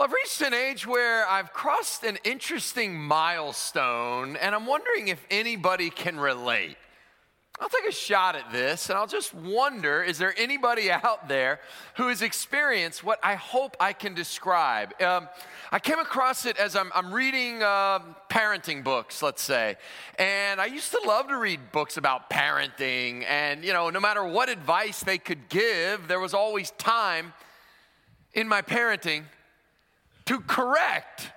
Well, I've reached an age where I've crossed an interesting milestone, and I'm wondering if anybody can relate. I'll take a shot at this, and I'll just wonder is there anybody out there who has experienced what I hope I can describe? Um, I came across it as I'm, I'm reading uh, parenting books, let's say. And I used to love to read books about parenting, and, you know, no matter what advice they could give, there was always time in my parenting to correct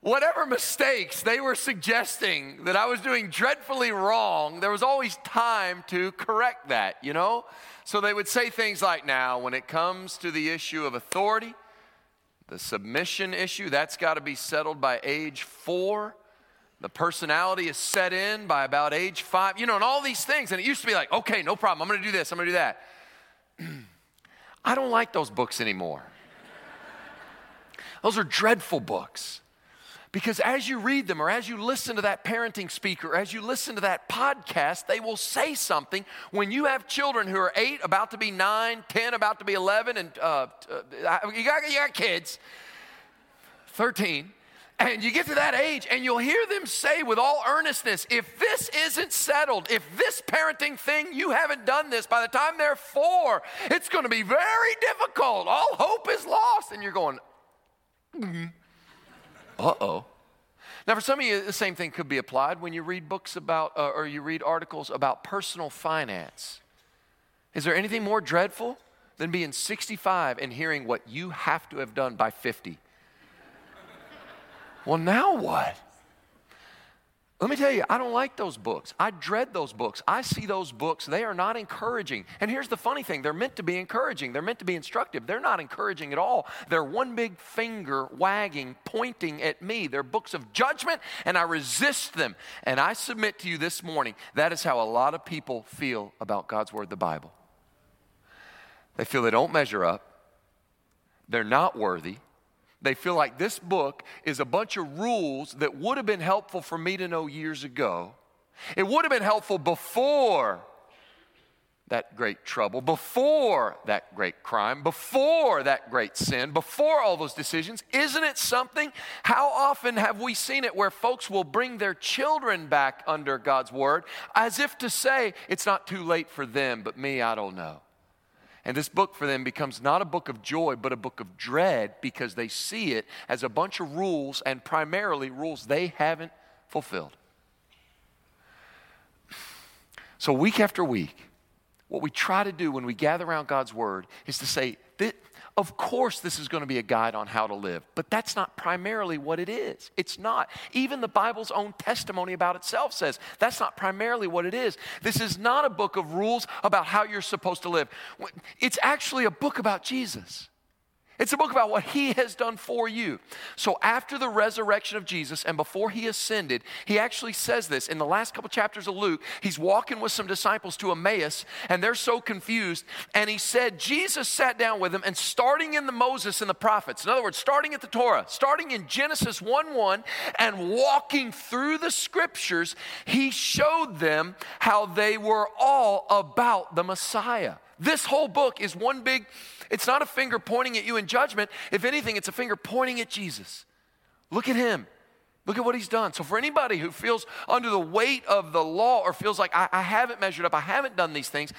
whatever mistakes they were suggesting that I was doing dreadfully wrong, there was always time to correct that, you know? So they would say things like, now, when it comes to the issue of authority, the submission issue, that's got to be settled by age four. The personality is set in by about age five, you know, and all these things. And it used to be like, okay, no problem, I'm gonna do this, I'm gonna do that. I don't like those books anymore. Those are dreadful books. Because as you read them, or as you listen to that parenting speaker, as you listen to that podcast, they will say something. When you have children who are eight, about to be nine, 10, about to be 11, and uh, uh, you, got, you got kids, 13, and you get to that age, and you'll hear them say with all earnestness, if this isn't settled, if this parenting thing, you haven't done this by the time they're four, it's to be very difficult. All hope is lost. And you're going. Uh oh. Now, for some of you, the same thing could be applied when you read books about, uh, or you read articles about personal finance. Is there anything more dreadful than being 65 and hearing what you have to have done by 50? well, now what? Let me tell you, I don't like those books. I dread those books. I see those books, they are not encouraging. And here's the funny thing they're meant to be encouraging, they're meant to be instructive. They're not encouraging at all. They're one big finger wagging, pointing at me. They're books of judgment, and I resist them. And I submit to you this morning that is how a lot of people feel about God's Word, the Bible. They feel they don't measure up, they're not worthy they feel like this book is a bunch of rules that would have been helpful for me to know years ago. It would have been helpful before that great trouble, before that great crime, before that great sin, before all those decisions. Isn't it something? How often have we seen it where folks will bring their children back under God's word as if to say, it's not too late for them, but me, I don't know. And this book for them becomes not a book of joy, but a book of dread because they see it as a bunch of rules and primarily rules they haven't fulfilled. So, week after week, what we try to do when we gather around God's Word is to say, of course, this is going to be a guide on how to live, but that's not primarily what it is. It's not. Even the Bible's own testimony about itself says that's not primarily what it is. This is not a book of rules about how you're supposed to live, it's actually a book about Jesus. It's a book about what he has done for you. So, after the resurrection of Jesus and before he ascended, he actually says this in the last couple chapters of Luke. He's walking with some disciples to Emmaus, and they're so confused. And he said, Jesus sat down with them, and starting in the Moses and the prophets, in other words, starting at the Torah, starting in Genesis 1 1, and walking through the scriptures, he showed them how they were all about the Messiah. This whole book is one big it's not a finger pointing at you in judgment. If anything, it's a finger pointing at Jesus. Look at him. Look at what he's done. So, for anybody who feels under the weight of the law or feels like I, I haven't measured up, I haven't done these things,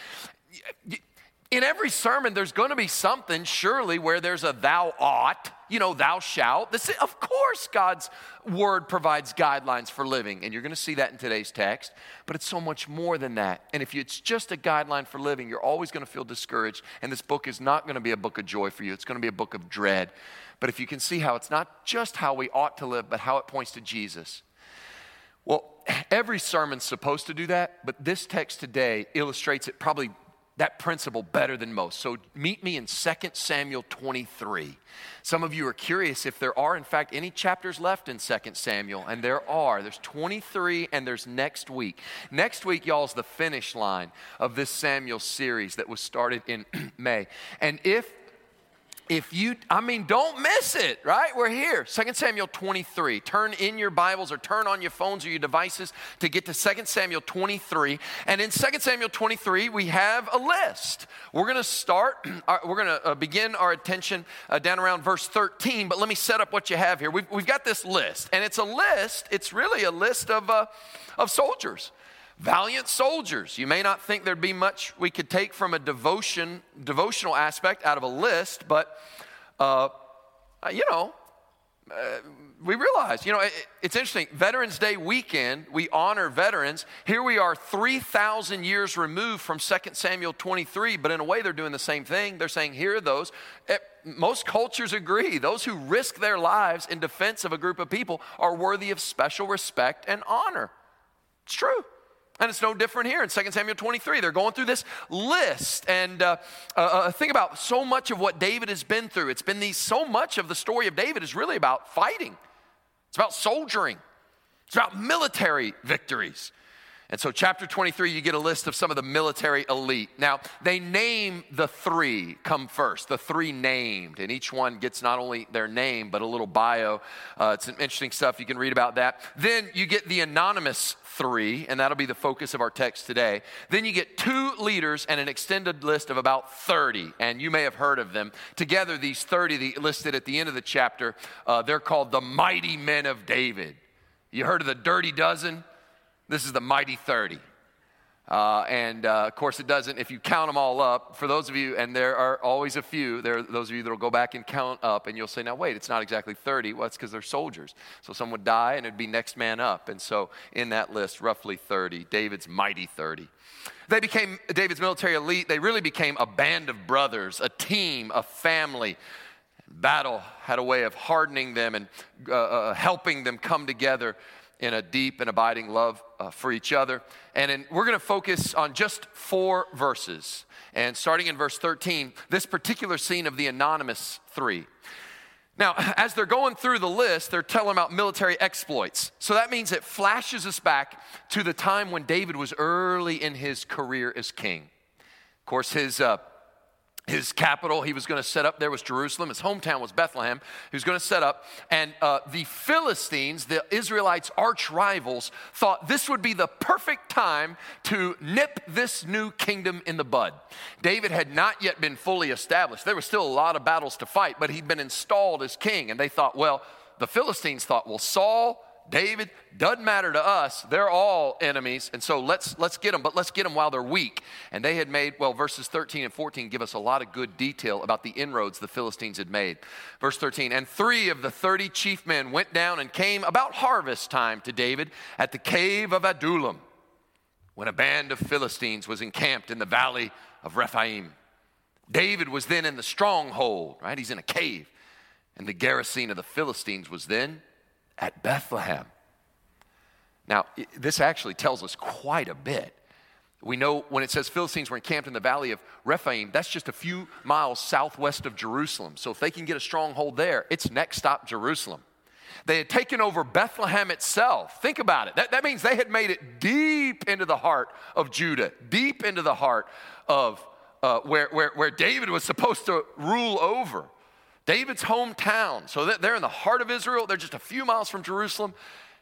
in every sermon, there's going to be something, surely, where there's a thou ought, you know, thou shalt. This is, of course, God's word provides guidelines for living, and you're going to see that in today's text, but it's so much more than that. And if it's just a guideline for living, you're always going to feel discouraged, and this book is not going to be a book of joy for you, it's going to be a book of dread. But if you can see how it's not just how we ought to live, but how it points to Jesus. Well, every sermon's supposed to do that, but this text today illustrates it probably that principle better than most. So meet me in 2 Samuel 23. Some of you are curious if there are, in fact, any chapters left in 2 Samuel, and there are. There's 23, and there's next week. Next week, y'all, is the finish line of this Samuel series that was started in May. And if if you, I mean, don't miss it, right? We're here. 2 Samuel 23. Turn in your Bibles or turn on your phones or your devices to get to 2 Samuel 23. And in 2 Samuel 23, we have a list. We're going to start, we're going to uh, begin our attention uh, down around verse 13, but let me set up what you have here. We've, we've got this list, and it's a list, it's really a list of, uh, of soldiers valiant soldiers. You may not think there'd be much we could take from a devotion, devotional aspect out of a list, but uh, you know, uh, we realize, you know, it, it's interesting. Veterans Day weekend, we honor veterans. Here we are 3,000 years removed from 2 Samuel 23, but in a way they're doing the same thing. They're saying, here are those. Eh, most cultures agree. Those who risk their lives in defense of a group of people are worthy of special respect and honor. It's true. And it's no different here in 2 Samuel 23. They're going through this list. And uh, uh, uh, think about so much of what David has been through. It's been these, so much of the story of David is really about fighting, it's about soldiering, it's about military victories. And so, chapter 23, you get a list of some of the military elite. Now, they name the three come first, the three named, and each one gets not only their name, but a little bio. Uh, it's some interesting stuff. You can read about that. Then you get the anonymous three, and that'll be the focus of our text today. Then you get two leaders and an extended list of about 30, and you may have heard of them. Together, these 30 listed at the end of the chapter, uh, they're called the mighty men of David. You heard of the dirty dozen? This is the mighty 30. Uh, and uh, of course, it doesn't, if you count them all up, for those of you, and there are always a few, there are those of you that will go back and count up, and you'll say, now wait, it's not exactly 30. Well, it's because they're soldiers. So some would die, and it'd be next man up. And so in that list, roughly 30, David's mighty 30. They became David's military elite. They really became a band of brothers, a team, a family. Battle had a way of hardening them and uh, uh helping them come together in a deep and abiding love uh, for each other. And in, we're going to focus on just four verses. And starting in verse 13, this particular scene of the anonymous three. Now, as they're going through the list, they're telling about military exploits. So that means it flashes us back to the time when David was early in his career as king. Of course, his uh, his capital he was going to set up there was jerusalem. His hometown was bethlehem. He was going to set up and uh, the philistines the israelites arch rivals thought this would be the perfect time to nip this new kingdom in the bud. David had not yet been fully established. There were still a lot of battles to fight but he'd been installed as king and they thought well the philistines thought well saul David, doesn't matter to us. They're all enemies. And so let's, let's get them, but let's get them while they're weak. And they had made, well, verses 13 and 14 give us a lot of good detail about the inroads the Philistines had made. Verse 13, and three of the 30 chief men went down and came about harvest time to David at the cave of Adullam when a band of Philistines was encamped in the valley of Rephaim. David was then in the stronghold, right? He's in a cave. And the garrison of the Philistines was then at Bethlehem. Now, this actually tells us quite a bit. We know when it says Philistines were encamped in the valley of Rephaim, that's just a few miles southwest of Jerusalem. So if they can get a stronghold there, it's next stop Jerusalem. They had taken over Bethlehem itself. Think about it. That, that means they had made it deep into the heart of Judah, deep into the heart of uh, where, where, where David was supposed to rule over. David's hometown. So they're in the heart of Israel. They're just a few miles from Jerusalem.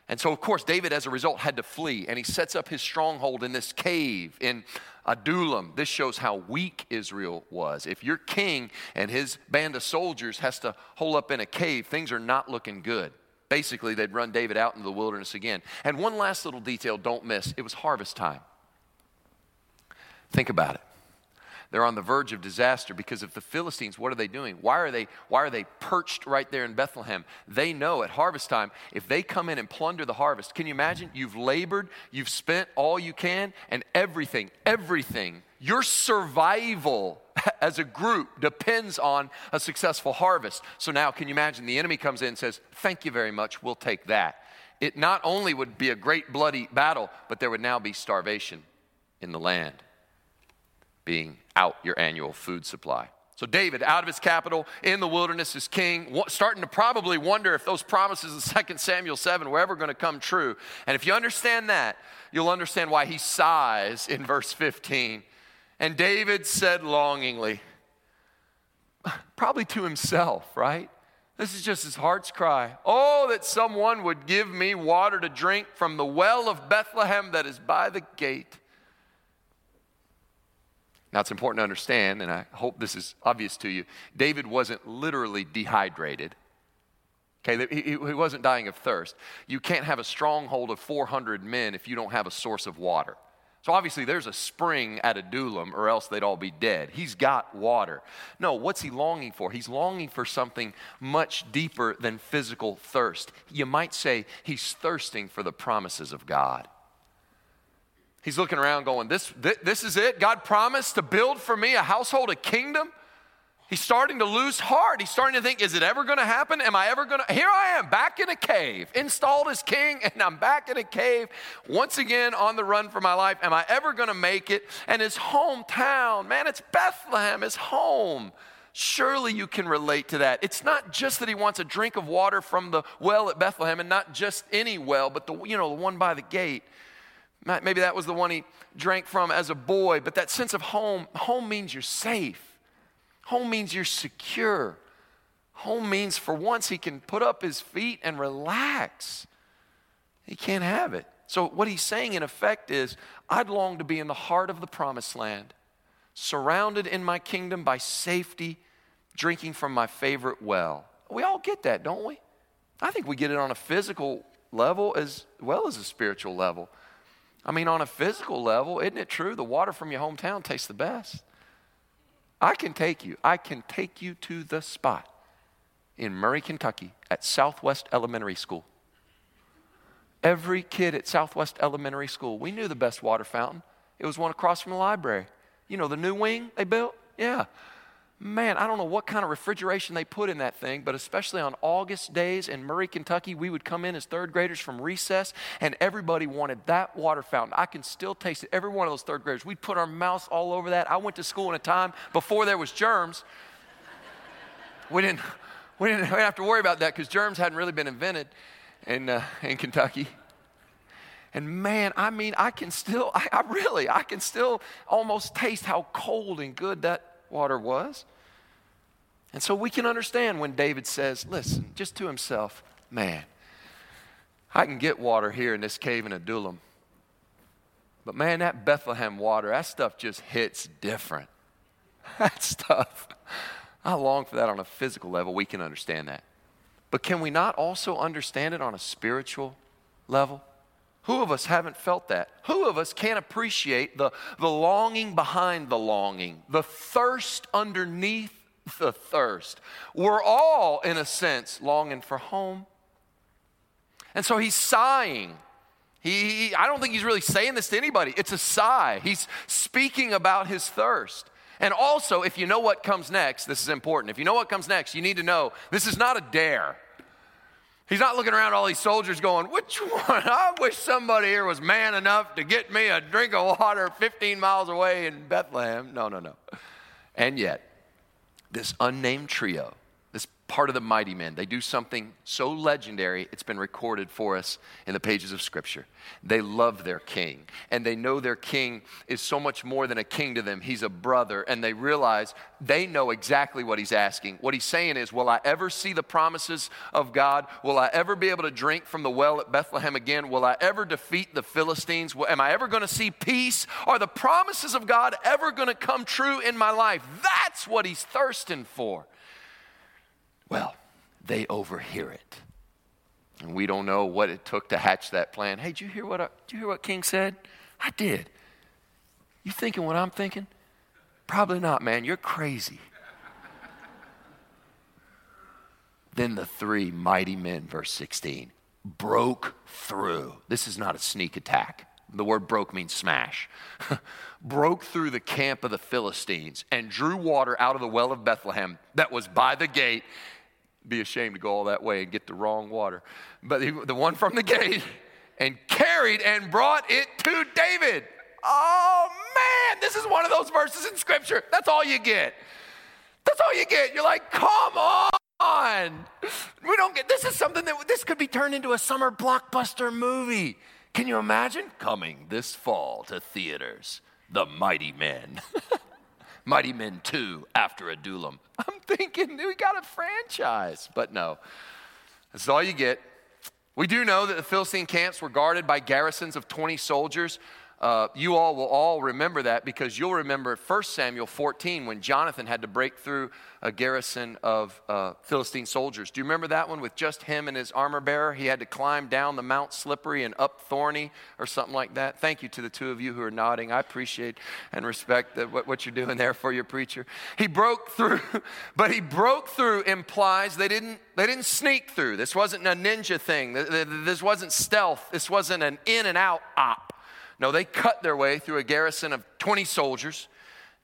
And so, of course, David, as a result, had to flee. And he sets up his stronghold in this cave in Adullam. This shows how weak Israel was. If your king and his band of soldiers has to hole up in a cave, things are not looking good. Basically, they'd run David out into the wilderness again. And one last little detail don't miss it was harvest time. Think about it. They're on the verge of disaster because if the Philistines, what are they doing? Why are they, why are they perched right there in Bethlehem? They know at harvest time, if they come in and plunder the harvest, can you imagine? You've labored, you've spent all you can, and everything, everything, your survival as a group depends on a successful harvest. So now, can you imagine? The enemy comes in and says, Thank you very much, we'll take that. It not only would be a great bloody battle, but there would now be starvation in the land being out your annual food supply. So, David, out of his capital in the wilderness as king, starting to probably wonder if those promises in 2 Samuel 7 were ever going to come true. And if you understand that, you'll understand why he sighs in verse 15. And David said longingly, probably to himself, right? This is just his heart's cry. Oh, that someone would give me water to drink from the well of Bethlehem that is by the gate. Now, it's important to understand, and I hope this is obvious to you David wasn't literally dehydrated. Okay, he, he wasn't dying of thirst. You can't have a stronghold of 400 men if you don't have a source of water. So obviously, there's a spring at Adullam, or else they'd all be dead. He's got water. No, what's he longing for? He's longing for something much deeper than physical thirst. You might say he's thirsting for the promises of God. He's looking around going, This, this, is it? God promised to build for me a household, a kingdom? He's starting to lose heart. He's starting to think, is it ever going to happen? Am I ever going to? Here I am, back in a cave, installed as king, and I'm back in a cave, once again on the run for my life. Am I ever going to make it? And his hometown, man, it's Bethlehem, his home. Surely you can relate to that. It's not just that he wants a drink of water from the well at Bethlehem, and not just any well, but the, you know, the one by the gate. Maybe that was the one he drank from as a boy, but that sense of home, home means you're safe. Home means you're secure. Home means for once he can put up his feet and relax. He can't have it. So, what he's saying in effect is, I'd long to be in the heart of the promised land, surrounded in my kingdom by safety, drinking from my favorite well. We all get that, don't we? I think we get it on a physical level as well as a spiritual level. I mean, on a physical level, isn't it true? The water from your hometown tastes the best. I can take you. I can take you to the spot in Murray, Kentucky at Southwest Elementary School. Every kid at Southwest Elementary School, we knew the best water fountain. It was one across from the library. You know, the new wing they built? Yeah man, I don't know what kind of refrigeration they put in that thing, but especially on August days in Murray, Kentucky, we would come in as third graders from recess, and everybody wanted that water fountain. I can still taste it. Every one of those third graders, we'd put our mouths all over that. I went to school in a time before there was germs. We didn't, we didn't have to worry about that because germs hadn't really been invented in, uh, in Kentucky. And man, I mean, I can still, I, I really, I can still almost taste how cold and good that water was. And so we can understand when David says, listen, just to himself, man, I can get water here in this cave in Adullam. But man, that Bethlehem water, that stuff just hits different. That stuff, I long for that on a physical level. We can understand that. But can we not also understand it on a spiritual level? Who of us haven't felt that? Who of us can't appreciate the, the longing behind the longing, the thirst underneath the thirst? We're all, in a sense, longing for home. And so he's sighing. He, he, I don't think he's really saying this to anybody. It's a sigh. He's speaking about his thirst. And also, if you know what comes next, this is important. If you know what comes next, you need to know this is not a dare. He's not looking around all these soldiers going, Which one? I wish somebody here was man enough to get me a drink of water 15 miles away in Bethlehem. No, no, no. And yet, this unnamed trio part of the mighty men. They do something so legendary, it's been recorded for us in the pages of Scripture. They love their king, and they know their king is so much more than a king to them. He's a brother, and they realize they know exactly what he's asking. What he's saying is, Will I ever see the promises of God? Will I ever be able to drink from the well at Bethlehem again? Will I ever defeat the Philistines? Am I ever going to see peace? Are the promises of God ever going to come true in my life? That's what he's thirsting for. Well, they overhear it. And we don't know what it took to hatch that plan. Hey, did you hear what, I, did you hear what King said? I did. You thinking what I'm thinking? Probably not, man. You're crazy. then the three mighty men, verse 16, broke through. This is not a sneak attack. The word broke means smash. broke through the camp of the Philistines and drew water out of the well of Bethlehem that was by the gate be ashamed to go all that way and get the wrong water. But the, the one from the gate and carried and brought it to David. Oh man, this is one of those verses in scripture. That's all you get. That's all you get. You're like, come on. We don't get this is something that this could be turned into a summer blockbuster movie. Can you imagine? Coming this fall to theaters, The Mighty Men. Mighty Men 2 after Adullam. I'm thinking we got a franchise, but no. That's all you get. We do know that the Philistine camps were guarded by garrisons of 20 soldiers. Uh, you all will all remember that because you'll remember 1 Samuel 14 when Jonathan had to break through a garrison of uh, Philistine soldiers. Do you remember that one with just him and his armor bearer? He had to climb down the Mount Slippery and up Thorny or something like that. Thank you to the two of you who are nodding. I appreciate and respect the, what, what you're doing there for your preacher. He broke through, but he broke through implies they didn't, they didn't sneak through. This wasn't a ninja thing, this wasn't stealth, this wasn't an in and out op. No, they cut their way through a garrison of 20 soldiers,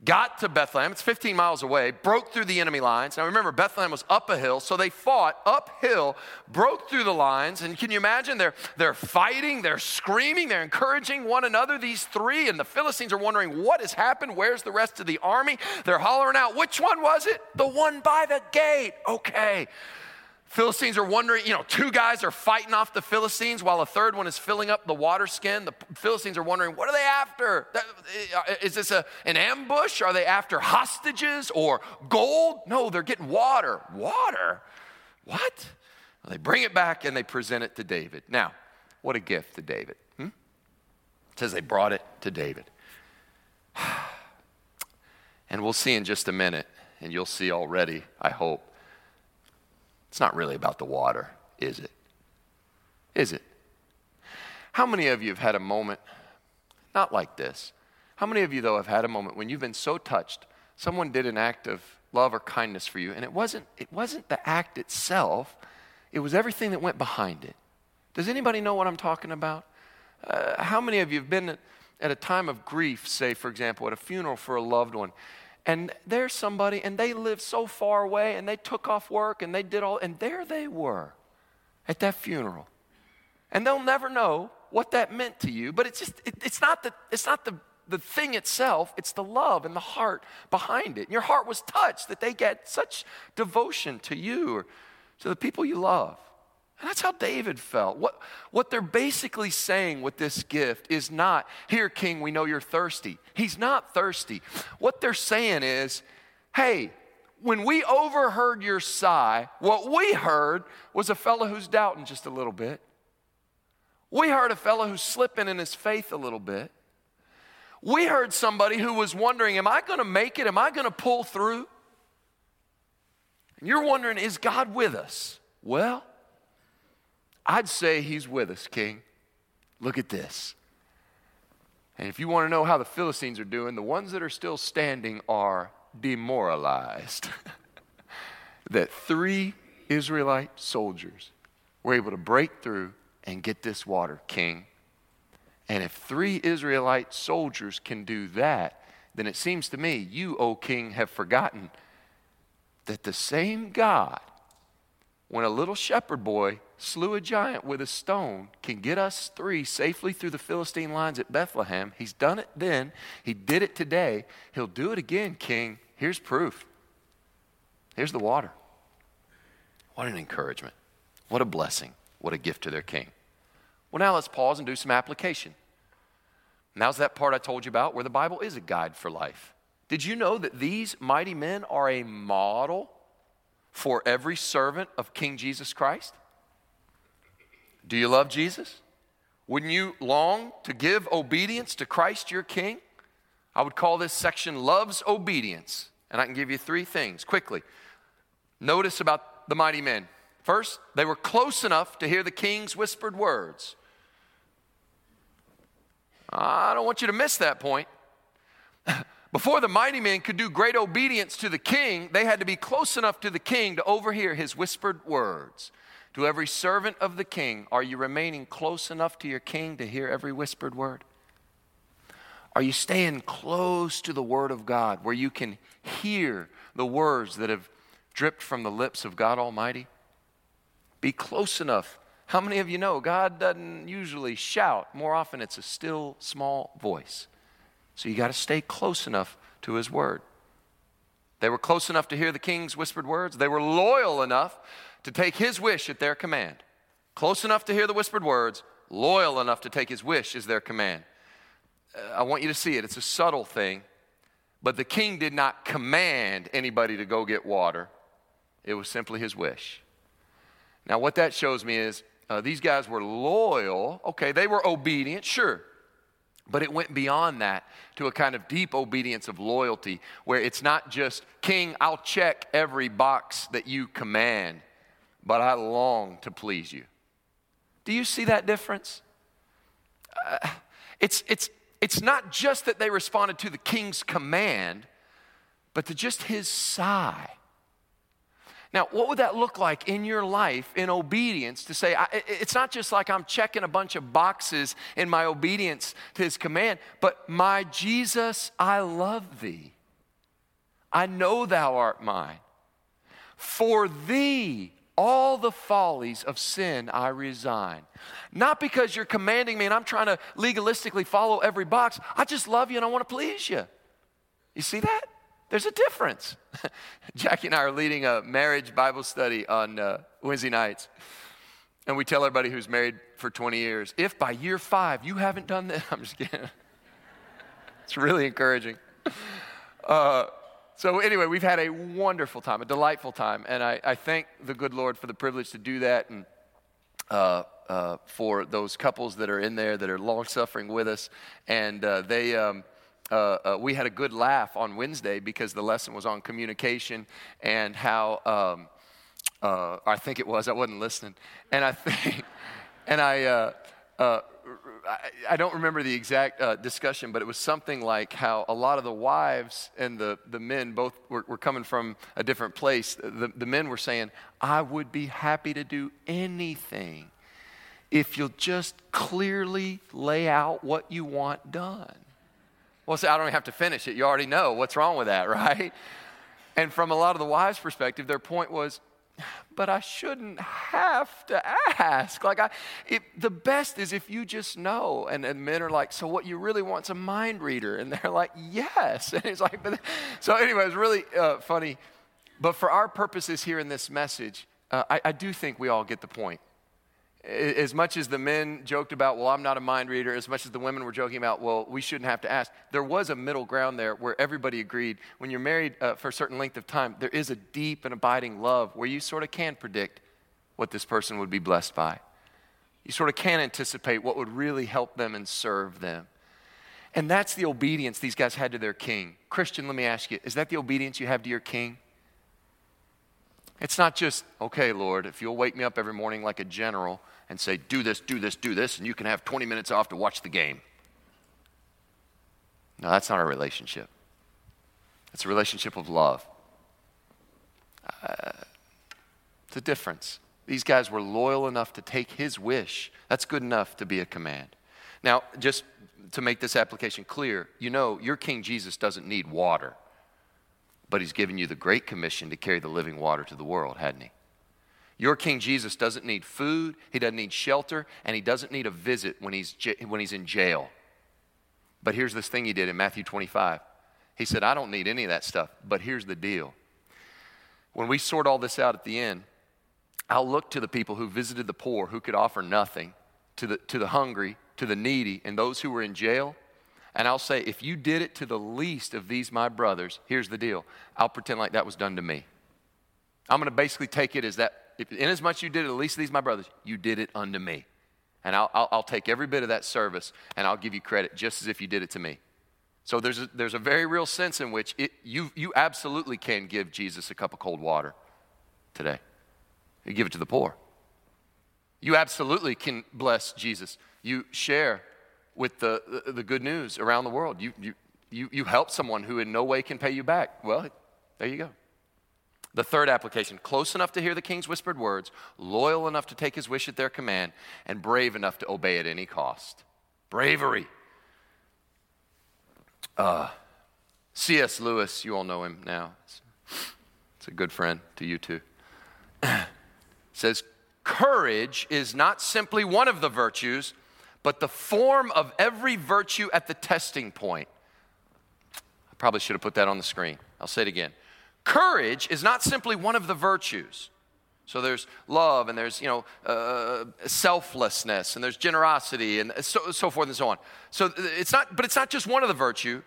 got to Bethlehem, it's 15 miles away, broke through the enemy lines. Now remember, Bethlehem was up a hill, so they fought uphill, broke through the lines, and can you imagine? They're, they're fighting, they're screaming, they're encouraging one another, these three, and the Philistines are wondering what has happened, where's the rest of the army? They're hollering out, which one was it? The one by the gate. Okay. Philistines are wondering, you know, two guys are fighting off the Philistines while a third one is filling up the water skin. The Philistines are wondering, what are they after? Uh, is this a, an ambush? Are they after hostages or gold? No, they're getting water. Water? What? Well, they bring it back and they present it to David. Now, what a gift to David. Hmm? It says they brought it to David. And we'll see in just a minute, and you'll see already, I hope it's not really about the water, is it? Is it? How many of you have had a moment, not like this? How many of you, though, have had a moment when you've been so touched, someone did an act of love or kindness for you, and it wasn't, it wasn't the act itself, it was everything that went behind it? Does anybody know what I'm talking about? Uh, how many of you have been at a time of grief, say, for example, at a funeral for a loved one, and there's somebody, and they live so far away, and they took off work, and they did all, and there they were at that funeral. And they'll never know what that meant to you, but it's just, it, it's not, the, it's not the, the thing itself, it's the love and the heart behind it. And your heart was touched that they get such devotion to you or to the people you love. And that's how David felt. What, what they're basically saying with this gift is not, Here, king, we know you're thirsty. He's not thirsty. What they're saying is, Hey, when we overheard your sigh, what we heard was a fellow who's doubting just a little bit. We heard a fellow who's slipping in his faith a little bit. We heard somebody who was wondering, Am I going to make it? Am I going to pull through? And you're wondering, Is God with us? Well, I'd say he's with us, King. Look at this. And if you want to know how the Philistines are doing, the ones that are still standing are demoralized. that three Israelite soldiers were able to break through and get this water, King. And if three Israelite soldiers can do that, then it seems to me you, O King, have forgotten that the same God, when a little shepherd boy slew a giant with a stone can get us three safely through the Philistine lines at Bethlehem. He's done it then, he did it today. He'll do it again, King. Here's proof. Here's the water. What an encouragement. What a blessing. What a gift to their king. Well, now let's pause and do some application. Now's that part I told you about where the Bible is a guide for life. Did you know that these mighty men are a model for every servant of King Jesus Christ? Do you love Jesus? Wouldn't you long to give obedience to Christ your King? I would call this section Love's Obedience. And I can give you three things quickly. Notice about the mighty men. First, they were close enough to hear the king's whispered words. I don't want you to miss that point. Before the mighty men could do great obedience to the king, they had to be close enough to the king to overhear his whispered words. To every servant of the king, are you remaining close enough to your king to hear every whispered word? Are you staying close to the word of God where you can hear the words that have dripped from the lips of God Almighty? Be close enough. How many of you know God doesn't usually shout? More often, it's a still, small voice. So you got to stay close enough to His word. They were close enough to hear the king's whispered words. They were loyal enough to take his wish at their command. Close enough to hear the whispered words, loyal enough to take his wish as their command. Uh, I want you to see it. It's a subtle thing, But the king did not command anybody to go get water, it was simply his wish. Now, what that shows me is uh, these guys were loyal. Okay, they were obedient, sure. But it went beyond that to a kind of deep obedience of loyalty where it's not just, King, I'll check every box that you command, but I long to please you. Do you see that difference? Uh, it's, it's, it's not just that they responded to the king's command, but to just his sigh. Now, what would that look like in your life in obedience to say, I, it's not just like I'm checking a bunch of boxes in my obedience to his command, but my Jesus, I love thee. I know thou art mine. For thee, all the follies of sin I resign. Not because you're commanding me and I'm trying to legalistically follow every box. I just love you and I want to please you. You see that? There's a difference. Jackie and I are leading a marriage Bible study on uh, Wednesday nights. And we tell everybody who's married for 20 years if by year five you haven't done this, I'm just kidding. it's really encouraging. Uh, so, anyway, we've had a wonderful time, a delightful time. And I, I thank the good Lord for the privilege to do that and uh, uh, for those couples that are in there that are long suffering with us. And uh, they. Um, uh, uh, we had a good laugh on Wednesday because the lesson was on communication and how um, uh, I think it was I wasn't listening, and I think, and I. Uh, I, don't remember the exact uh, discussion, but it was something like how a lot of the wives and the, the men both were, were coming from a different place. The, the men were saying, I would be happy to do anything if you'll just clearly lay out what you want done. Well, see, I don't have to finish it. You already know what's wrong with that, right? And from a lot of the wives' perspective, their point was, but I shouldn't have to ask. Like, I, it, the best is if you just know. And, and men are like, so what you really want is a mind reader? And they're like, yes. And it's like, but, so anyway, it's really uh, funny. But for our purposes here in this message, uh, I, I do think we all get the point as much as the men joked about, well, I'm not a mind reader, as much as the women were joking about, well, we shouldn't have to ask, there was a middle ground there where everybody agreed. When you're married uh, for a certain length of time, there is a deep and abiding love where you sort of can predict what this person would be blessed by. You sort of can anticipate what would really help them and serve them. And that's the obedience these guys had to their king. Christian, let me ask you, is that the obedience you have to your king? It's not just, okay, Lord, if you'll wake me up every morning like a general and say, do this, do this, do this, and you can have 20 minutes off to watch the game. No, that's not a relationship. It's a relationship of love. Uh, it's a difference. These guys were loyal enough to take his wish. That's good enough to be a command. Now, just to make this application clear, you know, your King Jesus doesn't need water but he's given you the great commission to carry the living water to the world, hadn't he? Your King Jesus doesn't need food, he doesn't need shelter, and he doesn't need a visit when he's, when he's in jail. But here's this thing he did in Matthew 25. He said, I don't need any of that stuff, but here's the deal. When we sort all this out at the end, I'll look to the people who visited the poor, who could offer nothing, to the, to the hungry, to the needy, and those who were in jail, and I'll say, if you did it to the least of these, my brothers, here's the deal I'll pretend like that was done to me. I'm going to basically take it as that, if, in as much you did it the least these, my brothers, you did it unto me. And I'll, I'll, I'll take every bit of that service and I'll give you credit just as if you did it to me. So there's a, there's a very real sense in which it, you, you absolutely can give Jesus a cup of cold water today. You give it to the poor. You absolutely can bless Jesus. You share with the, the, the good news around the world. You, you, you, you help someone who in no way can pay you back. Well, there you go. The third application close enough to hear the king's whispered words, loyal enough to take his wish at their command, and brave enough to obey at any cost. Bravery. Uh, C.S. Lewis, you all know him now. It's, it's a good friend to you too. says, Courage is not simply one of the virtues but the form of every virtue at the testing point. I probably should have put that on the screen. I'll say it again. Courage is not simply one of the virtues. So there's love and there's, you know, uh, selflessness and there's generosity and so, so forth and so on. So it's not, but it's not just one of the virtue.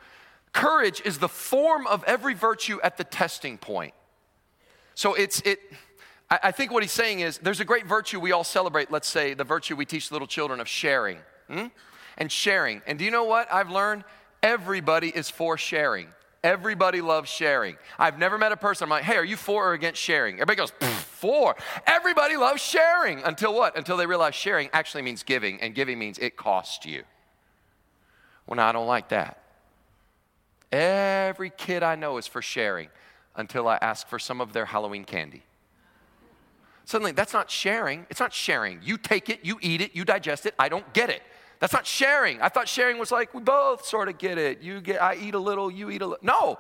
Courage is the form of every virtue at the testing point. So it's, it, I, think what he's saying is there's a great virtue we all celebrate, let's say the virtue we teach little children of sharing. Hmm? And sharing. And do you know what I've learned? Everybody is for sharing. Everybody loves sharing. I've never met a person, I'm like, hey, are you for or against sharing? Everybody goes, for. Everybody loves sharing. Until what? Until they realize sharing actually means giving, and giving means it costs you. Well, no, I don't like that. Every kid I know is for sharing until I ask for some of their Halloween candy. Suddenly, that's not sharing. It's not sharing. You take it, you eat it, you digest it. I don't get it. That's not sharing. I thought sharing was like we both sort of get it. You get, I eat a little, you eat a little. No,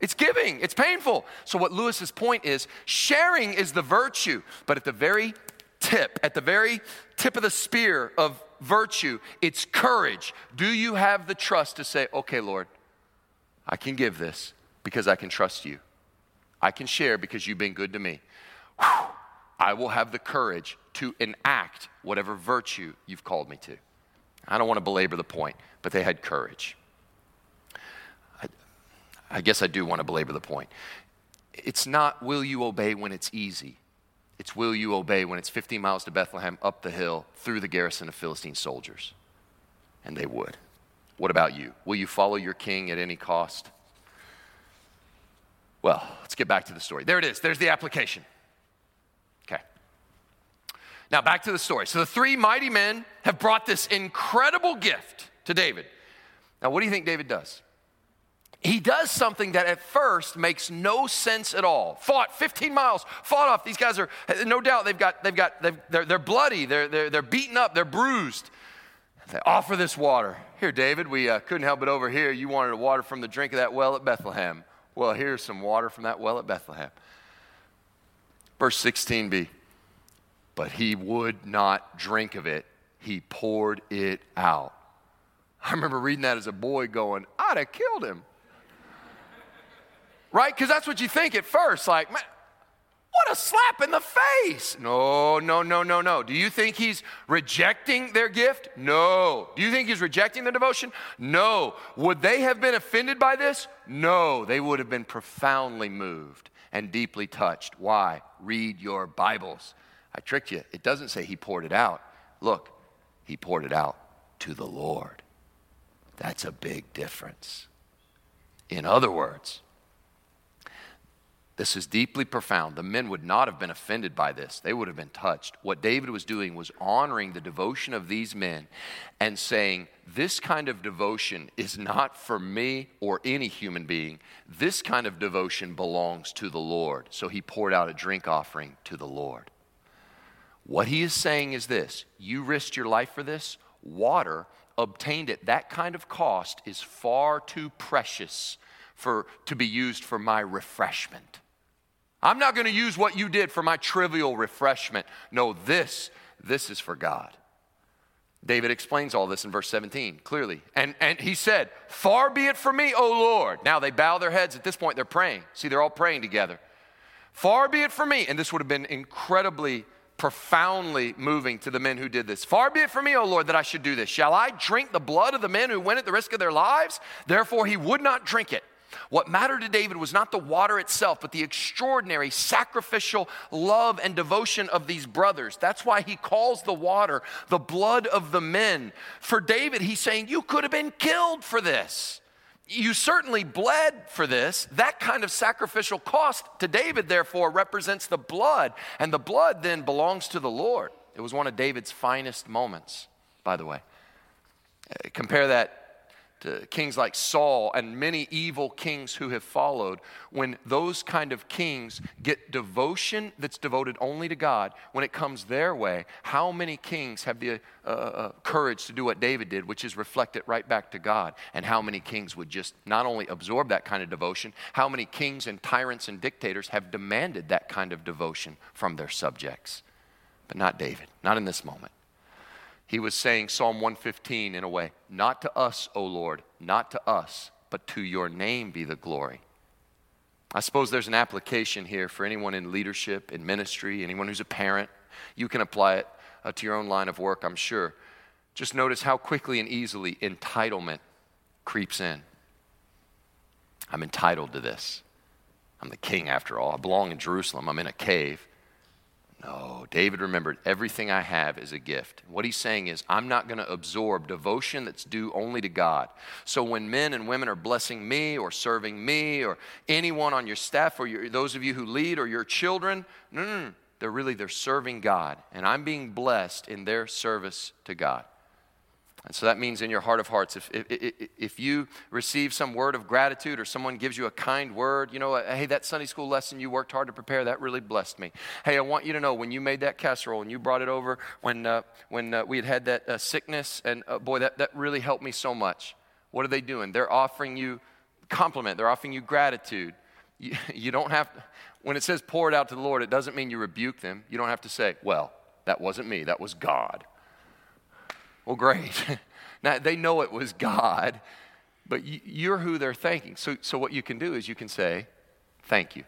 it's giving. It's painful. So what Lewis's point is, sharing is the virtue, but at the very tip, at the very tip of the spear of virtue, it's courage. Do you have the trust to say, okay, Lord, I can give this because I can trust you. I can share because you've been good to me. Whew. I will have the courage to enact whatever virtue you've called me to. I don't want to belabor the point, but they had courage. I, I guess I do want to belabor the point. It's not will you obey when it's easy. It's will you obey when it's 15 miles to Bethlehem, up the hill, through the garrison of Philistine soldiers. And they would. What about you? Will you follow your king at any cost? Well, let's get back to the story. There it is. There's the application. Now, back to the story. So, the three mighty men have brought this incredible gift to David. Now, what do you think David does? He does something that at first makes no sense at all. Fought 15 miles, fought off. These guys are, no doubt, they've got, they've got, they've, they're, they're bloody, they're, they're, they're beaten up, they're bruised. They offer this water. Here, David, we uh, couldn't help it over here. You wanted water from the drink of that well at Bethlehem. Well, here's some water from that well at Bethlehem. Verse 16b. But he would not drink of it, he poured it out. I remember reading that as a boy going, I'd have killed him. right? Because that's what you think at first. Like, man, what a slap in the face. No, no, no, no, no. Do you think he's rejecting their gift? No. Do you think he's rejecting the devotion? No. Would they have been offended by this? No. They would have been profoundly moved and deeply touched. Why? Read your Bibles. I tricked you. It doesn't say he poured it out. Look, he poured it out to the Lord. That's a big difference. In other words, this is deeply profound. The men would not have been offended by this, they would have been touched. What David was doing was honoring the devotion of these men and saying, This kind of devotion is not for me or any human being. This kind of devotion belongs to the Lord. So he poured out a drink offering to the Lord. What he is saying is this you risked your life for this. Water obtained at that kind of cost is far too precious for, to be used for my refreshment. I'm not going to use what you did for my trivial refreshment. No, this, this is for God. David explains all this in verse 17 clearly. And, and he said, Far be it from me, O Lord. Now they bow their heads. At this point, they're praying. See, they're all praying together. Far be it from me. And this would have been incredibly, profoundly moving to the men who did this. Far be it from me, O Lord, that I should do this. Shall I drink the blood of the men who went at the risk of their lives? Therefore, he would not drink it. What mattered to David was not the water itself, but the extraordinary sacrificial love and devotion of these brothers. That's why he calls the water the blood of the men. For David, he's saying, You could have been killed for this. You certainly bled for this. That kind of sacrificial cost to David, therefore, represents the blood, and the blood then belongs to the Lord. It was one of David's finest moments, by the way. Uh, compare that to kings like Saul and many evil kings who have followed, when those kind of kings get devotion that's devoted only to God, when it comes their way, how many kings have the uh, uh, courage to do what David did, which is reflect it right back to God? And how many kings would just not only absorb that kind of devotion, how many kings and tyrants and dictators have demanded that kind of devotion from their subjects? But not David, not in this moment. He was saying Psalm 115 in a way, not to us, O Lord, not to us, but to your name be the glory. I suppose there's an application here for anyone in leadership, in ministry, anyone who's a parent. You can apply it uh, to your own line of work, I'm sure. Just notice how quickly and easily entitlement creeps in. I'm entitled to this. I'm the king after all. I belong in Jerusalem. I'm in a cave. No, David remembered everything I have is a gift. What he's saying is, I'm not going to absorb devotion that's due only to God. So when men and women are blessing me or serving me or anyone on your staff or your, those of you who lead or your children, no, no, no, they're really they're serving God, and I'm being blessed in their service to God. And so that means in your heart of hearts, if, if, if, you receive some word of gratitude or someone gives you a kind word, you know, hey, that Sunday school lesson you worked hard to prepare, that really blessed me. Hey, I want you to know when you made that casserole and you brought it over when, uh, when uh, we had had that uh, sickness, and uh, boy, that, that really helped me so much. What are they doing? They're offering you compliment, they're offering you gratitude. You, you don't have to, when it says pour it out to the Lord, it doesn't mean you rebuke them. You don't have to say, well, that wasn't me, that was God. Well, great. now, they know it was God, but you're who they're thanking. So, so, what you can do is you can say, Thank you.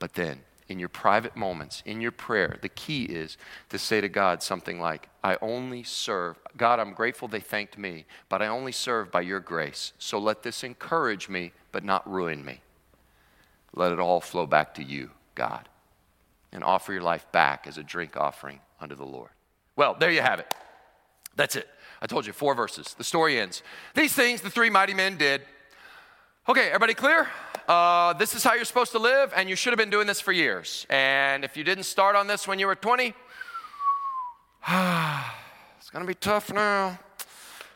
But then, in your private moments, in your prayer, the key is to say to God something like, I only serve. God, I'm grateful they thanked me, but I only serve by your grace. So let this encourage me, but not ruin me. Let it all flow back to you, God, and offer your life back as a drink offering unto the Lord. Well, there you have it. That's it. I told you, four verses. The story ends. These things the three mighty men did. Okay, everybody clear? Uh, this is how you're supposed to live, and you should have been doing this for years. And if you didn't start on this when you were 20, it's to be tough now.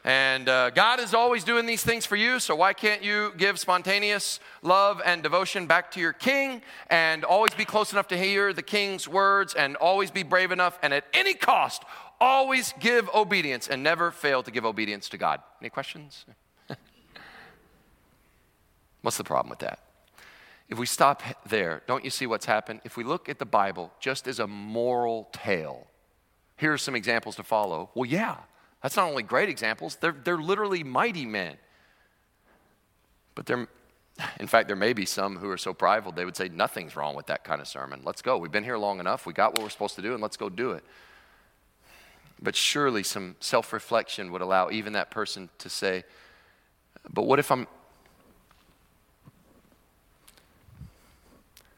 And uh, God is always doing these things for you, so why can't you give spontaneous love and devotion back to your king and always be close enough to hear the king's words and always be brave enough and at any cost always give obedience and never fail to give obedience to God. Any questions? What's the problem with that? If we stop there, don't you see what's happened? If we look at the Bible just as a moral tale, here are some examples to follow. Well, yeah, that's not only great examples, they're, they're literally mighty men. But there, in fact, there may be some who are so prideful they would say, Nothing's wrong with that kind of sermon. Let's go. We've been here long enough. We got what we're supposed to do, and let's go do it. But surely some self reflection would allow even that person to say, But what if I'm.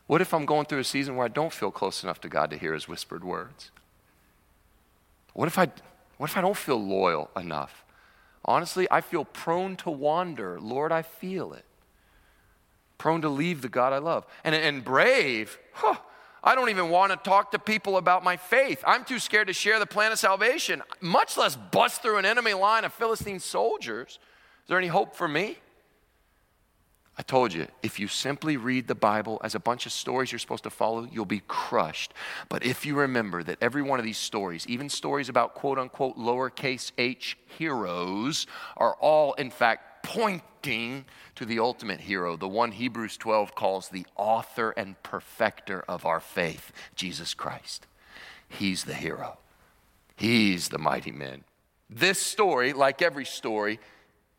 What if I'm going through a season where I don't feel close enough to God to hear his whispered words? What if I, what if I don't feel loyal enough? Honestly, I feel prone to wander. Lord, I feel it. Prone to leave the God I love. And, and brave, huh, I don't even want to talk to people about my faith. I'm too scared to share the plan of salvation, much less bust through an enemy line of Philistine soldiers. Is there any hope for me? I told you, if you simply read the Bible as a bunch of stories you're supposed to follow, you'll be crushed. But if you remember that every one of these stories, even stories about quote unquote lowercase h heroes, are all in fact pointing to the ultimate hero, the one Hebrews 12 calls the author and perfecter of our faith, Jesus Christ. He's the hero, he's the mighty man. This story, like every story,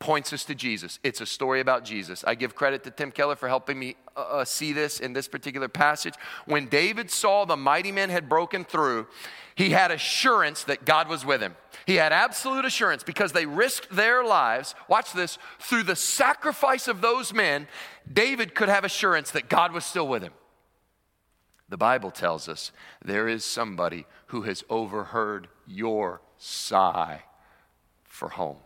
points us to Jesus. It's a story about Jesus. I give credit to Tim Keller for helping me uh, uh, see this in this particular passage. When David saw the mighty men had broken through, he had assurance that God was with him. He had absolute assurance because they risked their lives. Watch this. Through the sacrifice of those men, David could have assurance that God was still with him. The Bible tells us there is somebody who has overheard your sigh for home.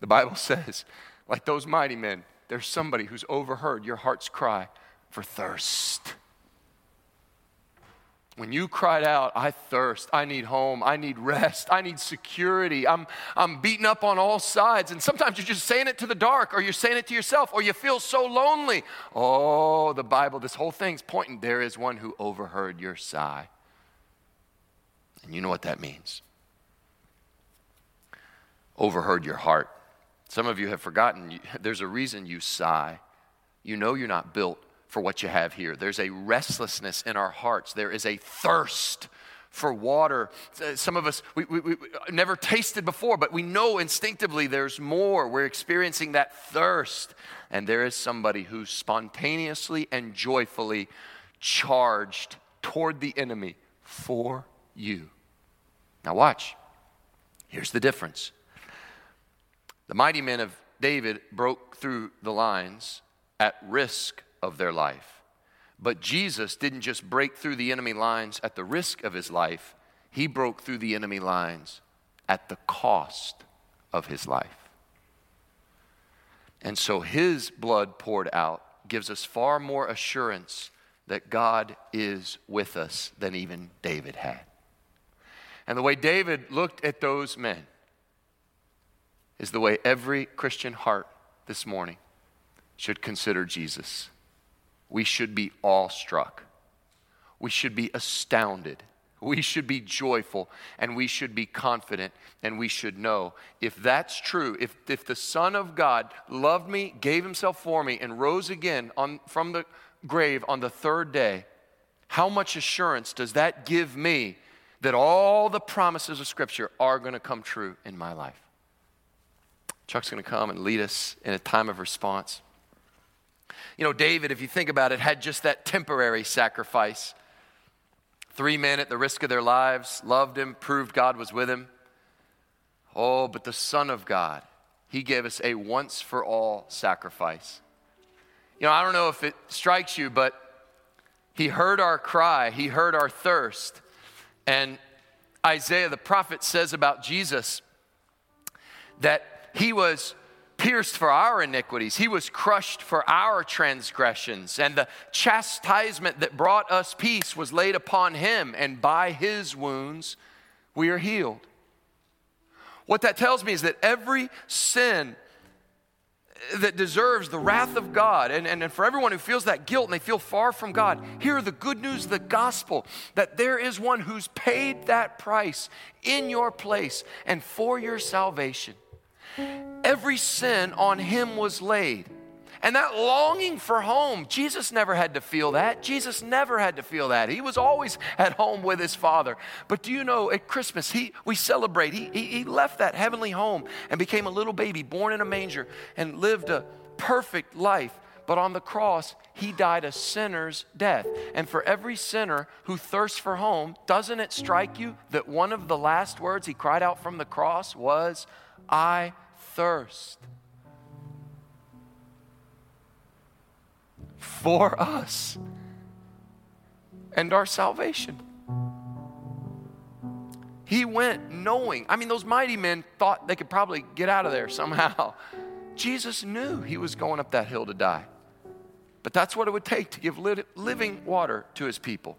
The Bible says, like those mighty men, there's somebody who's overheard your heart's cry for thirst. When you cried out, I thirst, I need home, I need rest, I need security, I'm, I'm beaten up on all sides. And sometimes you're just saying it to the dark, or you're saying it to yourself, or you feel so lonely. Oh, the Bible, this whole thing's pointing there is one who overheard your sigh. And you know what that means overheard your heart. Some of you have forgotten there's a reason you sigh. You know you're not built for what you have here. There's a restlessness in our hearts, there is a thirst for water. Uh, some of us, we, we, we, never tasted before, but we know instinctively there's more. We're experiencing that thirst. And there is somebody who's spontaneously and joyfully charged toward the enemy for you. Now, watch. Here's the difference the mighty men of David broke through the lines at risk of their life. But Jesus didn't just break through the enemy lines at the risk of his life, he broke through the enemy lines at the cost of his life. And so his blood poured out gives us far more assurance that God is with us than even David had. And the way David looked at those men is the way every Christian heart this morning should consider Jesus. We should be awestruck. We should be astounded. We should be joyful and we should be confident and we should know if that's true, if, if the Son of God loved me, gave himself for me, and rose again on, from the grave on the third day, how much assurance does that give me that all the promises of Scripture are going to come true in my life? Chuck's going to come and lead us in a time of response. You know, David, if you think about it, had just that temporary sacrifice. Three men at the risk of their lives loved him, proved God was with him. Oh, but the Son of God, he gave us a once for all sacrifice. You know, I don't know if it strikes you, but he heard our cry, he heard our thirst. And Isaiah the prophet says about Jesus that he was pierced for our iniquities, he was crushed for our transgressions, and the chastisement that brought us peace was laid upon him, and by his wounds we are healed. What that tells me is that every sin that deserves the wrath of God. And, and, and for everyone who feels that guilt and they feel far from God, hear the good news, of the gospel, that there is one who's paid that price in your place and for your salvation. Every sin on him was laid. And that longing for home, Jesus never had to feel that. Jesus never had to feel that. He was always at home with his Father. But do you know, at Christmas, he, we celebrate, he, he, he left that heavenly home and became a little baby born in a manger and lived a perfect life. But on the cross, he died a sinner's death. And for every sinner who thirsts for home, doesn't it strike you that one of the last words he cried out from the cross was, I thirst? for us and our salvation. He went knowing. I mean, those mighty men thought they could probably get out of there somehow. Jesus knew he was going up that hill to die. But that's what it would take to give living water to his people.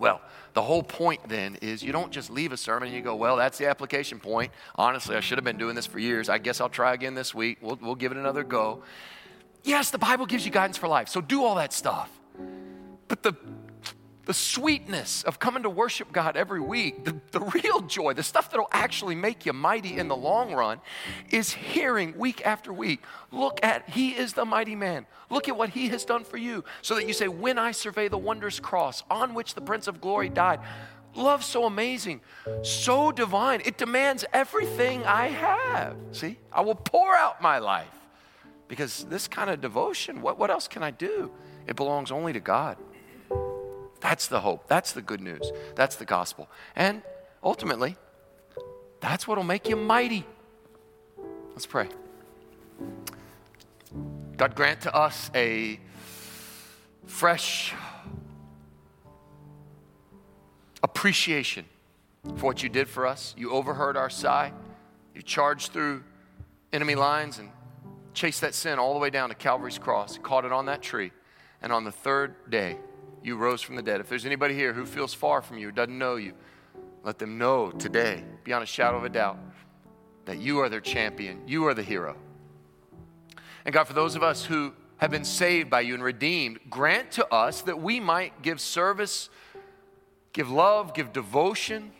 Well, the whole point then is you don't just leave a sermon and you go, well, that's the application point. Honestly, I should have been doing this for years. I guess I'll try again this week. We'll, we'll give it another go. Yes, the Bible gives you guidance for life, so do all that stuff. But the, the sweetness of coming to worship God every week, the, the real joy, the stuff that'll actually make you mighty in the long run, is hearing week after week, look at, He is the mighty man. Look at what He has done for you. So that you say, When I survey the wondrous cross on which the Prince of Glory died, love so amazing, so divine, it demands everything I have. See, I will pour out my life because this kind of devotion, what, what else can I do? It belongs only to God. That's the hope. That's the good news. That's the gospel. And ultimately, that's what will make you mighty. Let's pray. God, grant to us a fresh appreciation for what you did for us. You overheard our sigh, you charged through enemy lines and chased that sin all the way down to Calvary's cross, caught it on that tree, and on the third day, you rose from the dead. If there's anybody here who feels far from you, doesn't know you, let them know today, beyond a shadow of a doubt, that you are their champion. You are the hero. And God, for those of us who have been saved by you and redeemed, grant to us that we might give service, give love, give devotion,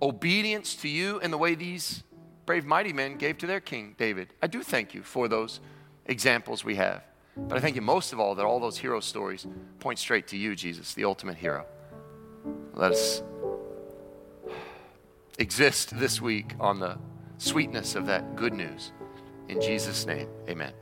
obedience to you in the way these brave, mighty men gave to their king, David. I do thank you for those examples we have. But I thank you most of all that all those hero stories point straight to you, Jesus, the ultimate hero. Let us exist this week on the sweetness of that good news. In Jesus' name, amen.